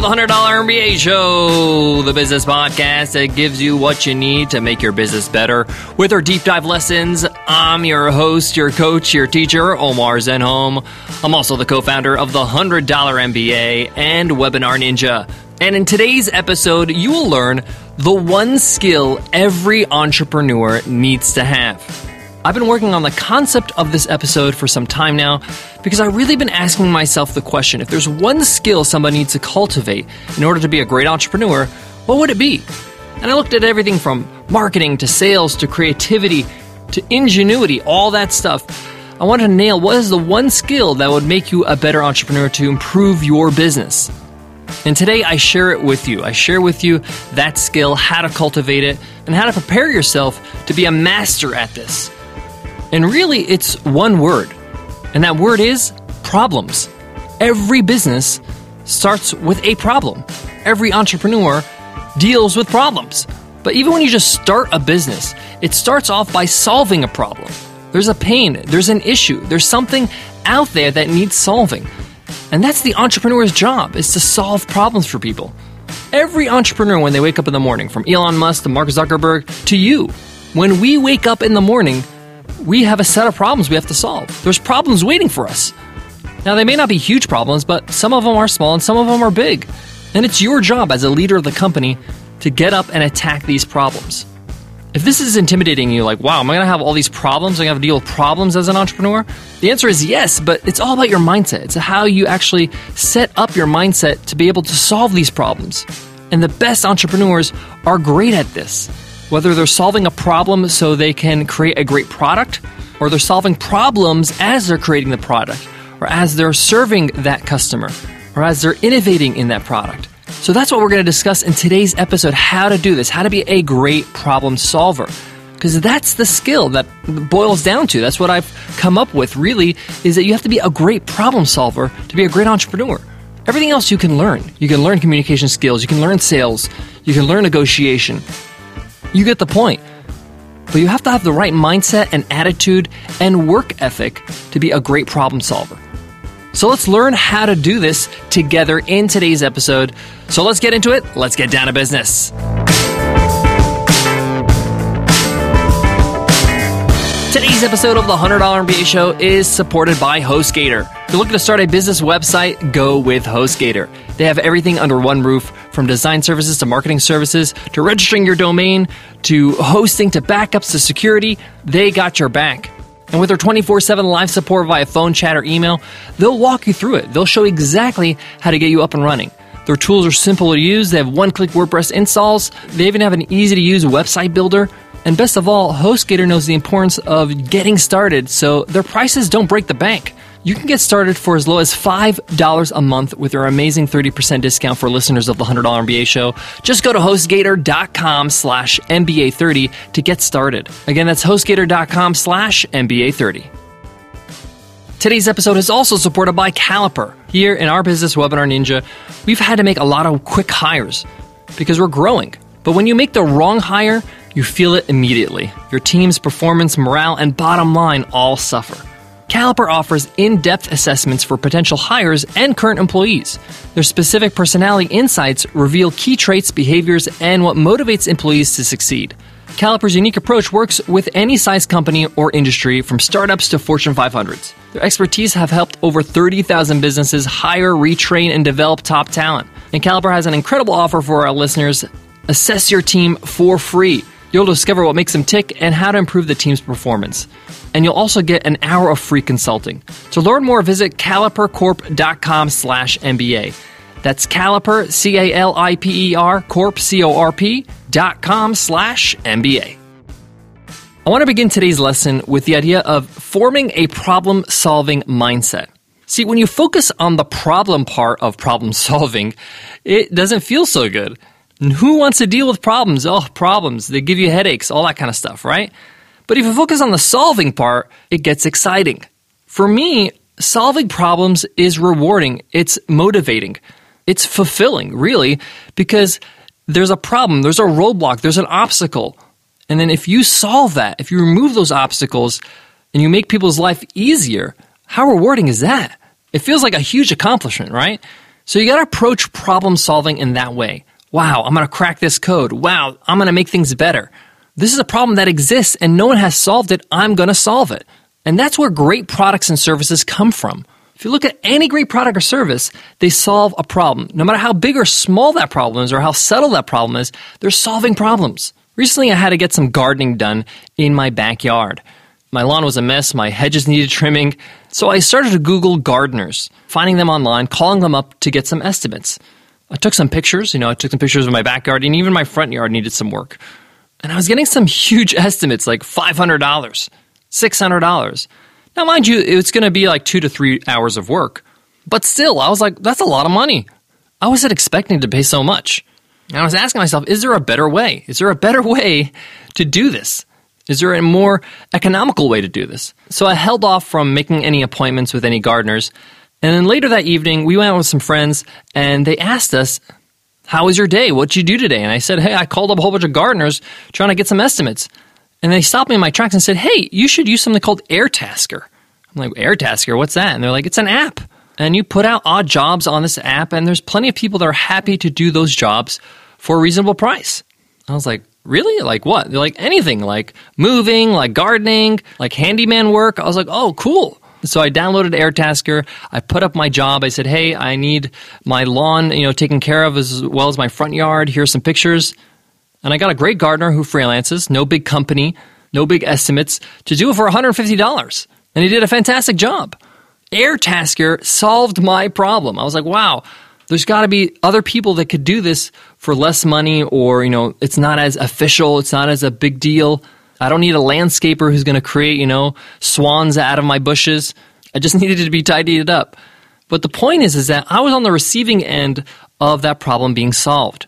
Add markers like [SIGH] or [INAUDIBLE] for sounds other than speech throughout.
the $100 MBA Show, the business podcast that gives you what you need to make your business better. With our deep dive lessons, I'm your host, your coach, your teacher, Omar Zenhom. I'm also the co founder of the $100 MBA and Webinar Ninja. And in today's episode, you will learn the one skill every entrepreneur needs to have. I've been working on the concept of this episode for some time now because I've really been asking myself the question if there's one skill somebody needs to cultivate in order to be a great entrepreneur, what would it be? And I looked at everything from marketing to sales to creativity to ingenuity, all that stuff. I wanted to nail what is the one skill that would make you a better entrepreneur to improve your business. And today I share it with you. I share with you that skill, how to cultivate it, and how to prepare yourself to be a master at this. And really, it's one word, and that word is problems. Every business starts with a problem. Every entrepreneur deals with problems. But even when you just start a business, it starts off by solving a problem. There's a pain, there's an issue, there's something out there that needs solving. And that's the entrepreneur's job, is to solve problems for people. Every entrepreneur, when they wake up in the morning, from Elon Musk to Mark Zuckerberg to you, when we wake up in the morning, we have a set of problems we have to solve. There's problems waiting for us. Now, they may not be huge problems, but some of them are small and some of them are big. And it's your job as a leader of the company to get up and attack these problems. If this is intimidating you, like, wow, am I going to have all these problems? I'm going to have to deal with problems as an entrepreneur? The answer is yes, but it's all about your mindset. It's how you actually set up your mindset to be able to solve these problems. And the best entrepreneurs are great at this whether they're solving a problem so they can create a great product, or they're solving problems as they're creating the product, or as they're serving that customer, or as they're innovating in that product. So that's what we're going to discuss in today's episode how to do this, how to be a great problem solver. Because that's the skill that boils down to. That's what I've come up with, really, is that you have to be a great problem solver to be a great entrepreneur. Everything else you can learn. You can learn communication skills, you can learn sales, you can learn negotiation, you get the point. But you have to have the right mindset and attitude and work ethic to be a great problem solver. So let's learn how to do this together in today's episode. So let's get into it. Let's get down to business. Today's episode of the $100 MBA Show is supported by HostGator. If you're looking to start a business website, go with HostGator. They have everything under one roof from design services to marketing services to registering your domain to hosting to backups to security. They got your back. And with their 24 7 live support via phone, chat, or email, they'll walk you through it. They'll show exactly how to get you up and running. Their tools are simple to use. They have one click WordPress installs. They even have an easy to use website builder and best of all, HostGator knows the importance of getting started, so their prices don't break the bank. You can get started for as low as $5 a month with our amazing 30% discount for listeners of the $100 MBA show. Just go to HostGator.com slash MBA30 to get started. Again, that's HostGator.com slash MBA30. Today's episode is also supported by Caliper. Here in our business, Webinar Ninja, we've had to make a lot of quick hires because we're growing. But when you make the wrong hire, you feel it immediately. Your team's performance, morale, and bottom line all suffer. Caliper offers in depth assessments for potential hires and current employees. Their specific personality insights reveal key traits, behaviors, and what motivates employees to succeed. Caliper's unique approach works with any size company or industry, from startups to Fortune 500s. Their expertise have helped over 30,000 businesses hire, retrain, and develop top talent. And Caliper has an incredible offer for our listeners. Assess your team for free. You'll discover what makes them tick and how to improve the team's performance. And you'll also get an hour of free consulting. To learn more, visit calipercorp.com slash MBA. That's Caliper, C-A-L-I-P-E-R, Corp, C-O-R-P, dot com slash MBA. I want to begin today's lesson with the idea of forming a problem solving mindset. See, when you focus on the problem part of problem solving, it doesn't feel so good. And who wants to deal with problems? Oh, problems. They give you headaches, all that kind of stuff, right? But if you focus on the solving part, it gets exciting. For me, solving problems is rewarding, it's motivating, it's fulfilling, really, because there's a problem, there's a roadblock, there's an obstacle. And then if you solve that, if you remove those obstacles and you make people's life easier, how rewarding is that? It feels like a huge accomplishment, right? So you got to approach problem solving in that way. Wow, I'm going to crack this code. Wow, I'm going to make things better. This is a problem that exists and no one has solved it. I'm going to solve it. And that's where great products and services come from. If you look at any great product or service, they solve a problem. No matter how big or small that problem is or how subtle that problem is, they're solving problems. Recently, I had to get some gardening done in my backyard. My lawn was a mess, my hedges needed trimming, so I started to Google gardeners, finding them online, calling them up to get some estimates. I took some pictures, you know, I took some pictures of my backyard, and even my front yard needed some work. And I was getting some huge [LAUGHS] estimates, like $500, $600. Now, mind you, it's going to be like two to three hours of work. But still, I was like, that's a lot of money. I wasn't expecting to pay so much. And I was asking myself, is there a better way? Is there a better [LAUGHS] way to do this? Is there a more economical way to do this? So I held off from making any appointments with any gardeners. And then later that evening, we went out with some friends and they asked us, How was your day? What'd you do today? And I said, Hey, I called up a whole bunch of gardeners trying to get some estimates. And they stopped me in my tracks and said, Hey, you should use something called Airtasker. I'm like, Airtasker, what's that? And they're like, It's an app. And you put out odd jobs on this app, and there's plenty of people that are happy to do those jobs for a reasonable price. I was like, Really? Like what? They're like anything, like moving, like gardening, like handyman work. I was like, Oh, cool. So I downloaded Airtasker. I put up my job. I said, "Hey, I need my lawn, you know, taken care of as well as my front yard. Here's some pictures." And I got a great gardener who freelances, no big company, no big estimates, to do it for $150. And he did a fantastic job. Airtasker solved my problem. I was like, wow, there's got to be other people that could do this for less money or, you know, it's not as official, it's not as a big deal. I don't need a landscaper who's going to create, you know, swans out of my bushes. I just [LAUGHS] needed it to be tidied up. But the point is is that I was on the receiving end of that problem being solved.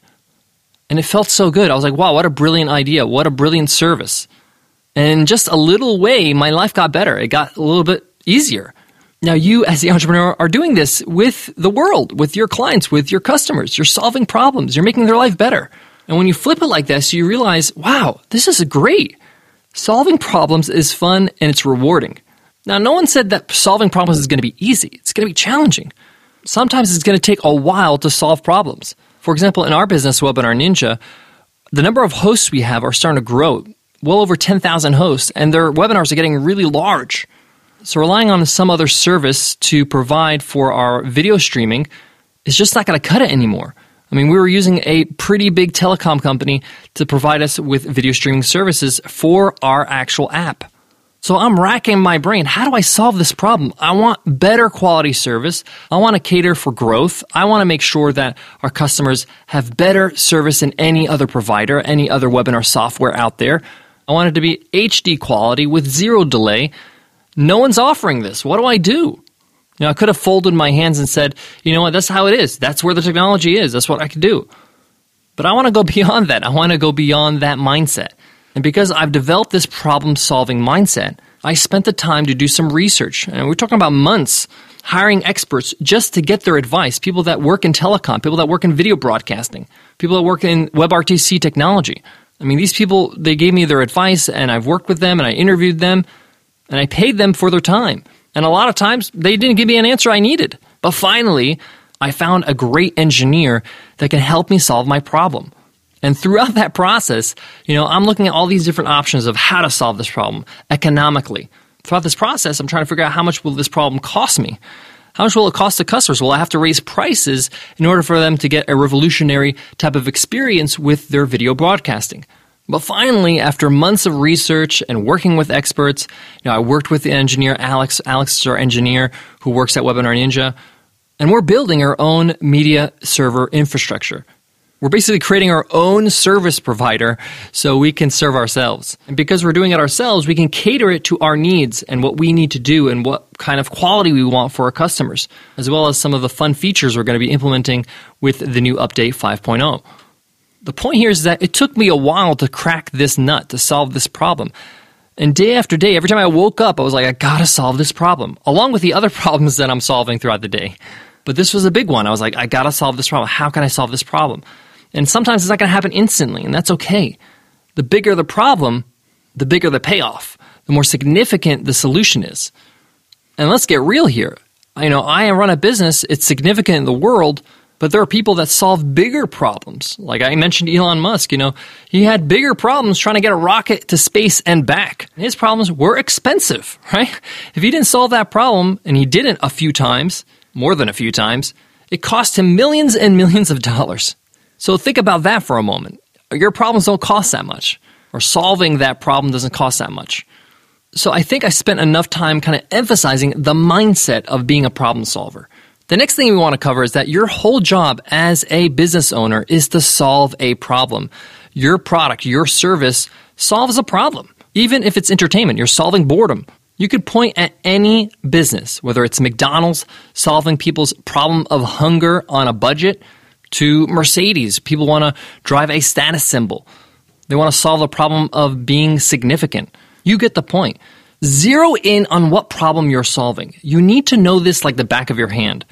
And it felt so good. I was like, wow, what a brilliant idea. What a brilliant service. And just a little way, my life got better. It got a little bit easier. Now, you as the entrepreneur are doing this with the world, with your clients, with your customers. You're solving problems. You're making their life better. And when you flip it like this, you realize, wow, this is great. Solving problems is fun and it's rewarding. Now, no one said that solving problems is going to be easy. It's going to be challenging. Sometimes it's going to take a while to solve problems. For example, in our business, Webinar Ninja, the number of hosts we have are starting to grow, well over 10,000 hosts, and their webinars are getting really large. So relying on some other service to provide for our video streaming is just not going to cut it anymore. I mean, we were using a pretty big telecom company to provide us with video streaming services for our actual app. So I'm racking my brain. How do I solve this problem? I want better quality service. I want to cater for growth. I want to make sure that our customers have better service than any other provider, any other webinar software out there. I want it to be HD quality with zero delay. No one's offering this. What do I do? Know, I could have folded my hands and said, you know what, that's how it is. That's where the technology is. That's what I can do. But I want to go [LAUGHS] beyond that. I want to go beyond that mindset. And because I've developed this problem solving mindset, I spent the time to do some research. And we're talking about months hiring experts just to get their advice. People that work in telecom, people that work in video broadcasting, people that work in WebRTC technology. I mean, these people, they gave me their advice and I've worked with them and I interviewed them and I paid them for their time. And a lot of times they didn't give me an answer I needed. But finally, I found a great engineer that can help me solve my problem. And throughout [LAUGHS] that process, you know, I'm looking at all these different options of how to solve this problem economically. Throughout this process, I'm trying to figure out how much will this problem cost me? How much will it cost the customers? Will I have to raise prices in order for them to get a revolutionary type of experience with their video broadcasting? But finally, after months of research and working with experts, you know, I worked with the engineer Alex. Alex is our engineer who works at Webinar Ninja, and we're building our own media server infrastructure. We're basically creating our own service provider so we can serve ourselves. And because we're doing it ourselves, we can cater it to our needs and what we need to do and what kind of quality we want for our customers, as well as some of the fun features we're going to be implementing with the new update 5.0. The point here is that it took me a while to crack this nut, to solve this problem. And day after day, every time I woke up, I was like, I gotta solve this problem, along with the other [LAUGHS] problems that I'm solving throughout the day. But this was a big one. I was like, I gotta solve this problem. How can I solve this problem? And sometimes it's not going to happen instantly, and that's okay. The bigger the problem, the bigger the payoff, the more significant the solution is. And let's get real here. You know, I run a business, it's significant in the world, but there are people that solve bigger problems. Like I mentioned Elon Musk, you know, he had bigger problems trying to get a rocket to space and back. His problems were expensive, [LAUGHS] right? If he didn't solve that problem, and he didn't a few times, more than a few times, it cost him millions and millions of dollars. So think about that for a moment. Your problems don't cost that much, or solving that problem doesn't cost that much. So I think I spent enough time kind of emphasizing the mindset of being a problem solver. The next thing we want to cover is that your whole job as a business owner is to solve a problem. Your product, your service solves a problem. Even if it's entertainment, you're solving boredom. You could point at any business, whether it's McDonald's solving people's problem of hunger on a budget, to Mercedes, people want to drive a status symbol. They want to solve the problem of being significant. You get the point. Zero in on what problem you're solving. You need to know this like the back of your hand.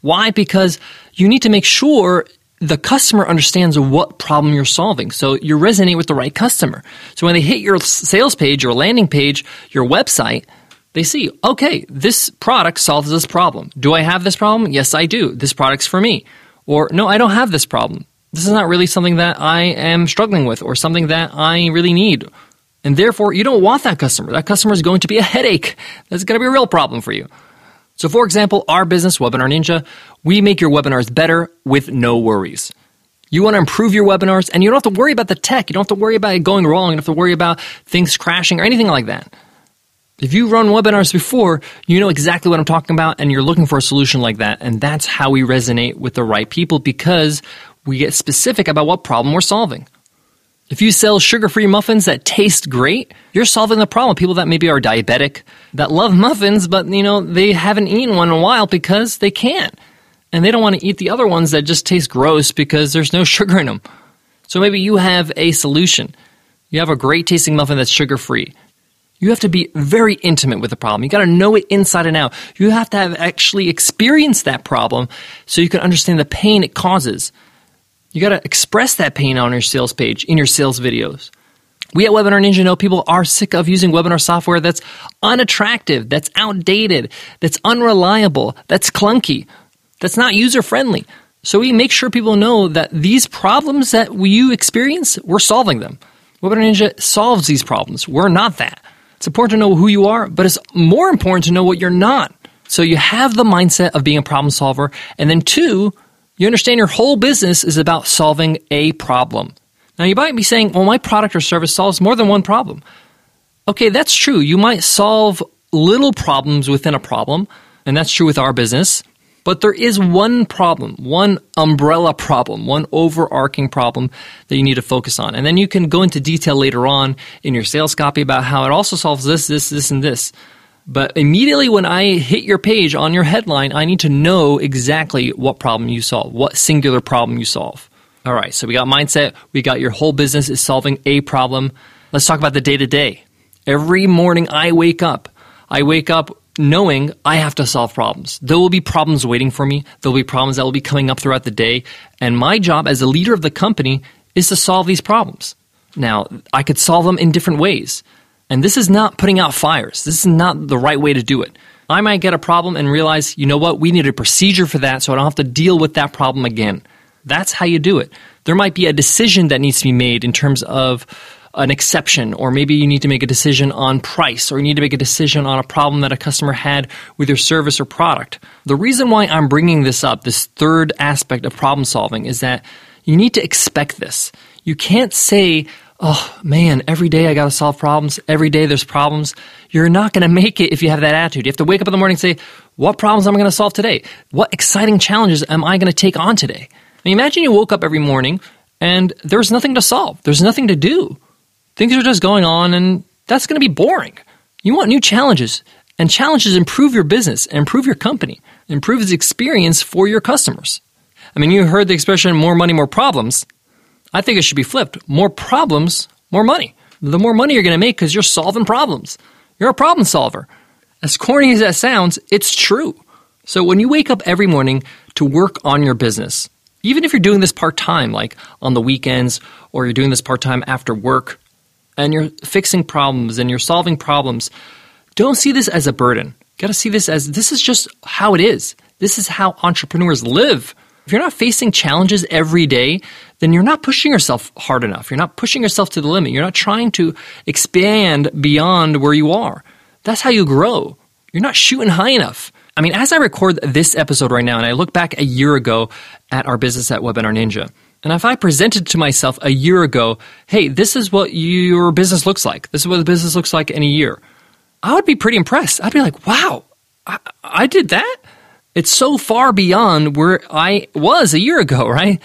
Why? Because you need to make sure the customer understands what problem you're solving. So you resonate with the right customer. So when they hit your sales page, your landing page, your website, they see, okay, this product solves this problem. Do I have this problem? Yes, I do. This product's for me. Or no, I don't have this problem. This is not really something that I am struggling with or something that I really need. And therefore, you don't want that customer. That customer is going to be a headache. That's going to be a real problem for you. So, for example, our business, Webinar Ninja, we make your webinars better with no worries. You want to improve your webinars, and you don't have to worry about the tech. You don't have to worry about it going wrong. You don't have to worry about things crashing or anything like that. If you run webinars before, you know exactly what I'm talking about, and you're looking for a solution like that. And that's how we resonate with the right people because we get specific about what problem we're solving. If you sell sugar free muffins that taste great, you're solving the problem. of People that maybe are diabetic, that love muffins, but you know, they haven't eaten one in a while because they can't. And they don't want to eat the other ones that just taste gross because there's no [LAUGHS] sugar in them. So maybe you have a solution. You have a great tasting muffin that's sugar free. You have to be very intimate with the problem. You got to know it inside and out. You have to have actually experienced that problem so you can understand the pain it causes. You got to express that pain on your sales page, in your sales videos. We at Webinar Ninja know people are sick of using webinar software that's unattractive, that's outdated, that's unreliable, that's clunky, that's not user friendly. So we make sure people know that these problems that you experience, we're solving them. Webinar Ninja solves these problems. We're not that. It's important to know who you are, but it's more important to know what you're not. So you have the mindset of being a problem solver. And then two, you understand your whole business is about solving a problem. Now, you might be saying, well, my product or service solves more than one problem. Okay, that's true. You might solve little problems within a problem, and that's true with our business. But there is one problem, one umbrella problem, one overarching problem that you need to focus on. And then you can go into detail later on in your sales copy about how it also solves this, this, this, and this. But immediately when I hit your page on your headline, I need to know exactly what problem you solve, what singular problem you solve. All right, so we got mindset, we got your whole business is solving a problem. Let's talk about the day to day. Every morning I wake up, I wake up knowing I have to solve problems. There will be problems waiting for me. There will be problems that will be coming up throughout the day. And my job as a leader of the company is to solve these problems. Now, I could solve them in different ways. And this is not putting out fires. This is not the right way to do it. I might get a problem and realize, you know what, we need a procedure for that so I don't have to deal with that problem again. That's how you do it. There might be a decision that needs to be made in terms of an exception, or maybe you need to make a decision on price, or you need to make a decision on a problem that a customer had with your service or product. The reason why I'm bringing this up, this third aspect of problem solving, is that you need to expect this. You can't say, oh man, every day I got to solve problems. Every day there's problems. You're not going to make it if you have that attitude. You have to wake up in the morning and say, what problems am I going to solve today? What exciting challenges am I going to take on today? I mean, imagine you woke up every morning and there's nothing to solve. There's nothing to do. Things are just going on and that's going to be boring. You want new challenges and challenges improve your business improve your company, improve the experience for your customers. I mean, you heard the expression more money, more problems. I think it should be flipped. More problems, more money. The more money you're going to make because you're solving problems. You're a problem solver. As corny as that sounds, it's true. So when you wake up every morning to work on your business, even if you're doing this part time, like on the weekends, or you're doing this part time after work, and you're fixing problems and you're solving problems, don't see this as a burden. You got to see this as this is just how it is. This is how entrepreneurs live. If you're not facing challenges every day, then you're not pushing yourself hard enough. You're not pushing yourself to the limit. You're not trying to expand beyond where you are. That's how you grow. You're not shooting high enough. I mean, as I record this episode right now and I look back a year ago at our business at Webinar Ninja, and if I presented to myself a year ago, hey, this is what your business looks like, this is what the business looks like in a year, I would be pretty impressed. I'd be like, wow, I, I did that? It's so far beyond where I was a year ago, right?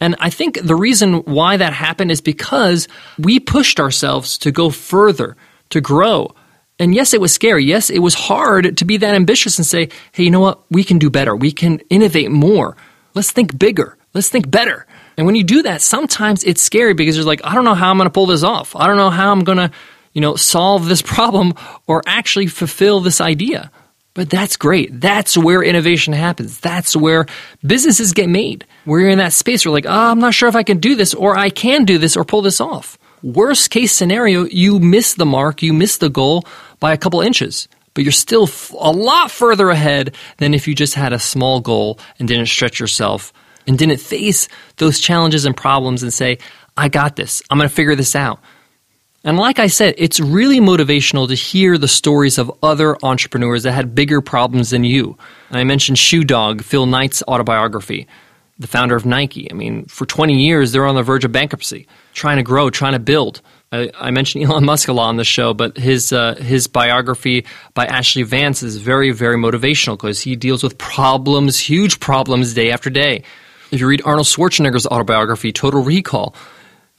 And I think the reason why that happened is because we pushed ourselves to go further, to grow. And yes, it was scary. Yes, it was hard to be that ambitious and say, hey, you know what? We can do better. We can innovate more. Let's think bigger. Let's think better. And when you do that, sometimes it's scary because you're like, I don't know how I'm going to pull this off. I don't know how I'm going to, you know, solve this [LAUGHS] problem or actually fulfill this idea. But that's great. That's where innovation happens. That's where businesses get made. You're in that space where like, oh, I'm not sure if I can do this or I can do this or pull this off. Worst case scenario, you miss the mark, you miss the goal by a couple inches, but you're still a lot further ahead than if you just had a small goal and didn't stretch yourself and didn't face those challenges and problems and say, I got this. I'm going to figure this out. And like I said, it's really motivational to hear the stories of other entrepreneurs that had bigger problems than you. And I mentioned Shoe Dog, Phil Knight's autobiography, the founder of Nike. I mean, for 20 years, they're on the verge of bankruptcy, trying to grow, trying to build. I, I mentioned [LAUGHS] Elon Musk a lot on the show, but his uh, his biography by Ashley Vance is very, very motivational because he deals with problems, huge problems, day after day. If you read Arnold Schwarzenegger's autobiography, Total Recall,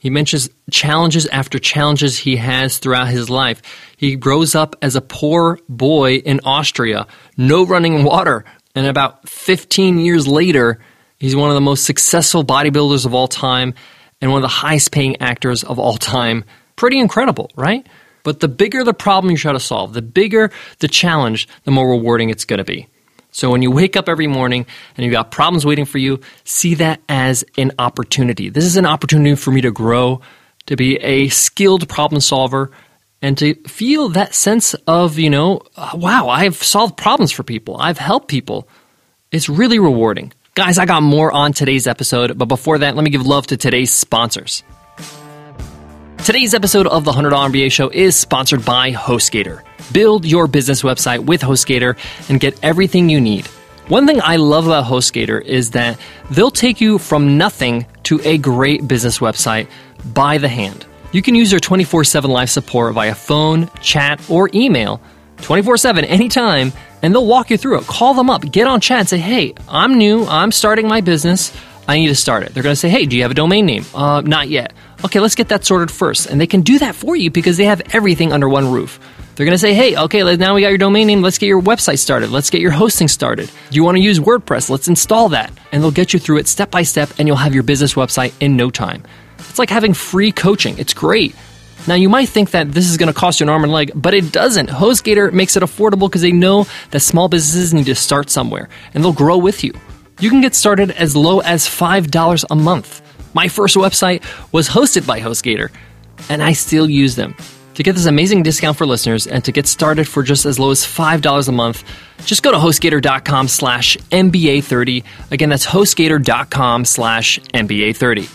he mentions challenges after challenges he has throughout his life. He grows up as a poor boy in Austria, no running water, and about 15 years later, he's one of the most successful bodybuilders of all time and one of the highest paying actors of all time. Pretty incredible, right? But the bigger the problem you try to solve, the bigger the challenge, the more rewarding it's going to be. So when you wake up every morning and you've got problems waiting for you, see that as an opportunity. This is an opportunity for me to grow, to be a skilled problem solver, and to feel that sense of, you know, uh, wow, I've solved problems for people. I've helped people. It's really rewarding. Guys, I got more on today's episode, but before that, let me give love to today's sponsors. Today's episode of the $100 MBA Show is sponsored by HostGator. Build your business website with HostGator and get everything you need. One thing I love about HostGator is that they'll take you from nothing to a great business website by the hand. You can use their 24 7 live support via phone, chat, or email 24 7 anytime, and they'll walk you through it. Call them up, get on chat, and say, Hey, I'm new, I'm starting my business. I need to start it. They're going to say, Hey, do you have a domain name? Uh, not yet. Okay, let's get that sorted first. And they can do that for you because they have everything under one roof. They're going to say, hey, okay, now we got your domain name. Let's get your website started. Let's get your hosting started. Do you want to use WordPress? Let's install that. And they'll get you through it step by step, and you'll have your business website in no time. It's like having free coaching. It's great. Now, you might think that this is going to cost you an arm and leg, but it doesn't. HostGator makes it affordable because they know that small businesses need to start somewhere, and they'll grow with you. You can get started as low as $5 a month. My first website was hosted by HostGator, and I still use them. To get this amazing discount for listeners and to get started for just as low as $5 a month, just go to HostGator.com slash MBA30. Again, that's HostGator.com slash MBA30.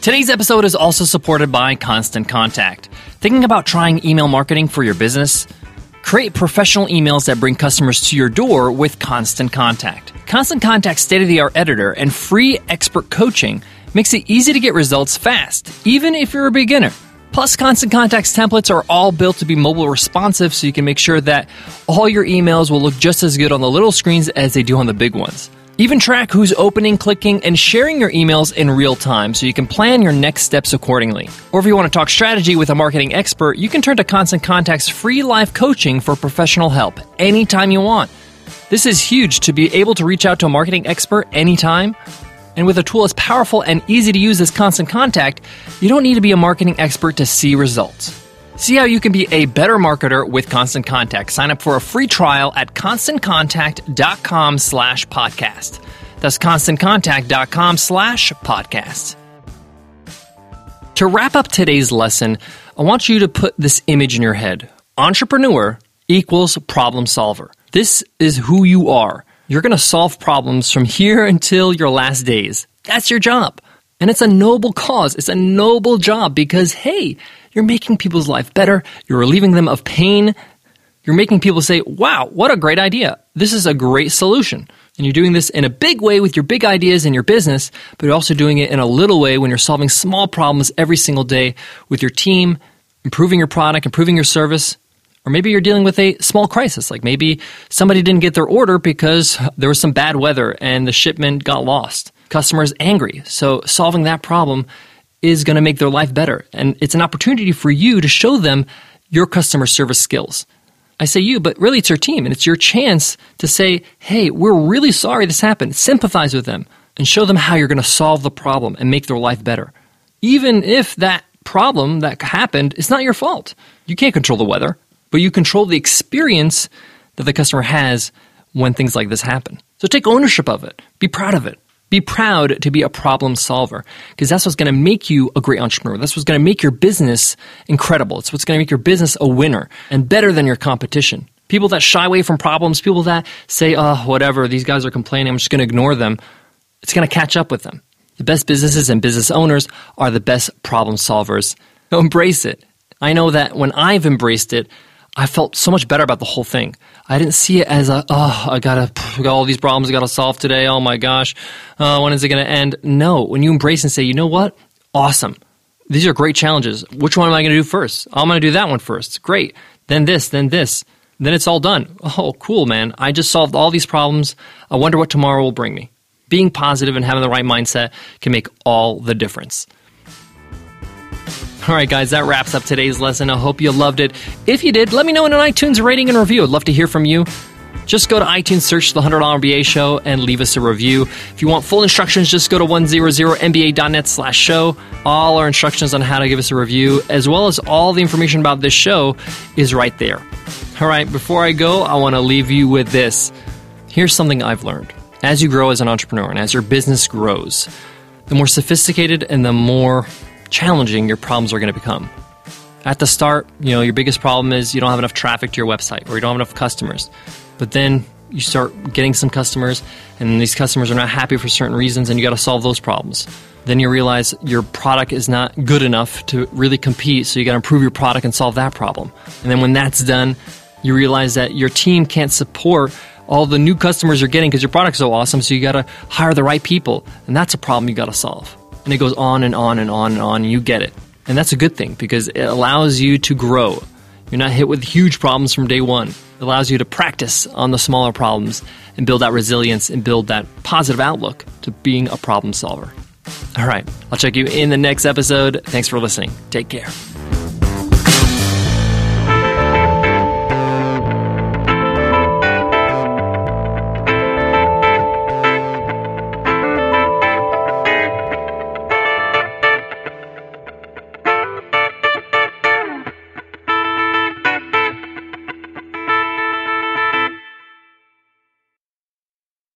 Today's episode is also supported by Constant Contact. Thinking about trying email marketing for your business? Create professional emails that bring customers to your door with Constant Contact. Constant Contact's state of the art editor and free expert coaching makes it easy to get results fast, even if you're a beginner. Plus, Constant Contact's templates are all built to be mobile responsive so you can make sure that all your emails will look just as good on the little screens as they do on the big ones. Even track who's opening, clicking, and sharing your emails in real time so you can plan your next steps accordingly. Or if you want to talk strategy with a marketing expert, you can turn to Constant Contact's free live coaching for professional help anytime you want. This is huge to be able to reach out to a marketing expert anytime. And with a tool as powerful and easy to use as Constant Contact, you don't need to be a marketing expert to see results. See how you can be a better marketer with Constant Contact. Sign up for a free trial at constantcontact.com slash podcast. That's constantcontact.com slash podcast. To wrap up today's lesson, I want you to put this image in your head. Entrepreneur equals problem solver. This is who you are. You're going to solve problems from here until your last days. That's your job. And it's a noble cause. It's a noble job because, hey, you're making people's life better. You're relieving them of pain. You're making people say, wow, what a great idea. This is a great solution. And you're doing this in a big way with your big ideas in your business, but you're also doing it in a little way when you're solving small problems every single day with your team, improving your product, improving your service. Or maybe you're dealing with a small crisis, like maybe somebody didn't get their order because there was some bad weather and the shipment got lost. Customer's angry. So solving that problem is going to make their life better. And it's an opportunity for you to show them your customer service skills. I say you, but really it's your team, and it's your chance to say, hey, we're really sorry this happened. Sympathize with them and show them how you're going to solve the problem and make their life better. Even if that problem that happened is not your fault. You can't control the weather, but you control the experience that the customer has when things like this happen. So take ownership of it, be proud of it. Be proud to be a problem solver because that's what's going to make you a great entrepreneur. That's what's going to make your business incredible. It's what's going to make your business a winner and better than your competition. People that shy away from problems, people that say, oh, whatever, these guys are complaining, I'm just going to ignore them, it's going to catch up with them. The best businesses and business owners are the best problem solvers. So embrace it. I know that when I've embraced it, I felt so much better about the whole thing. I didn't see it as a, oh, I gotta, got all these problems I gotta solve today. Oh my gosh. Uh, when is it gonna end? No. When you embrace and say, you know what? Awesome. These are great challenges. Which one am I gonna do first? I'm gonna do that one first. Great. Then this, then this. Then it's all done. Oh, cool, man. I just solved all these problems. I wonder what tomorrow will bring me. Being positive and having the right mindset can make all the difference. All right, guys, that wraps up today's lesson. I hope you loved it. If you did, let me know in an iTunes rating and review. I'd love to hear from you. Just go to iTunes, search the $100 MBA show, and leave us a review. If you want full instructions, just go to 100mba.net slash show. All our instructions on how to give us a review, as well as all the information about this show, is right there. All right, before I go, I want to leave you with this. Here's something I've learned. As you grow as an entrepreneur and as your business grows, the more sophisticated and the more challenging your problems are going to become. At the start, you know, your biggest problem is you don't have enough traffic to your website or you don't have enough customers. But then you start getting some customers and these customers are not happy for certain reasons and you got to solve those problems. Then you realize your product is not good enough to really compete, so you got to improve your product and solve that problem. And then when that's done, you realize that your team can't support all the new customers you're getting because your product's so awesome, so you got to hire the right people. And that's a problem you got to solve. And it goes on and on and on and on. And you get it. And that's a good thing because it allows you to grow. You're not hit with huge problems from day one. It allows you to practice on the smaller problems and build that resilience and build that positive outlook to being a problem solver. All right, I'll check you in the next episode. Thanks for listening. Take care.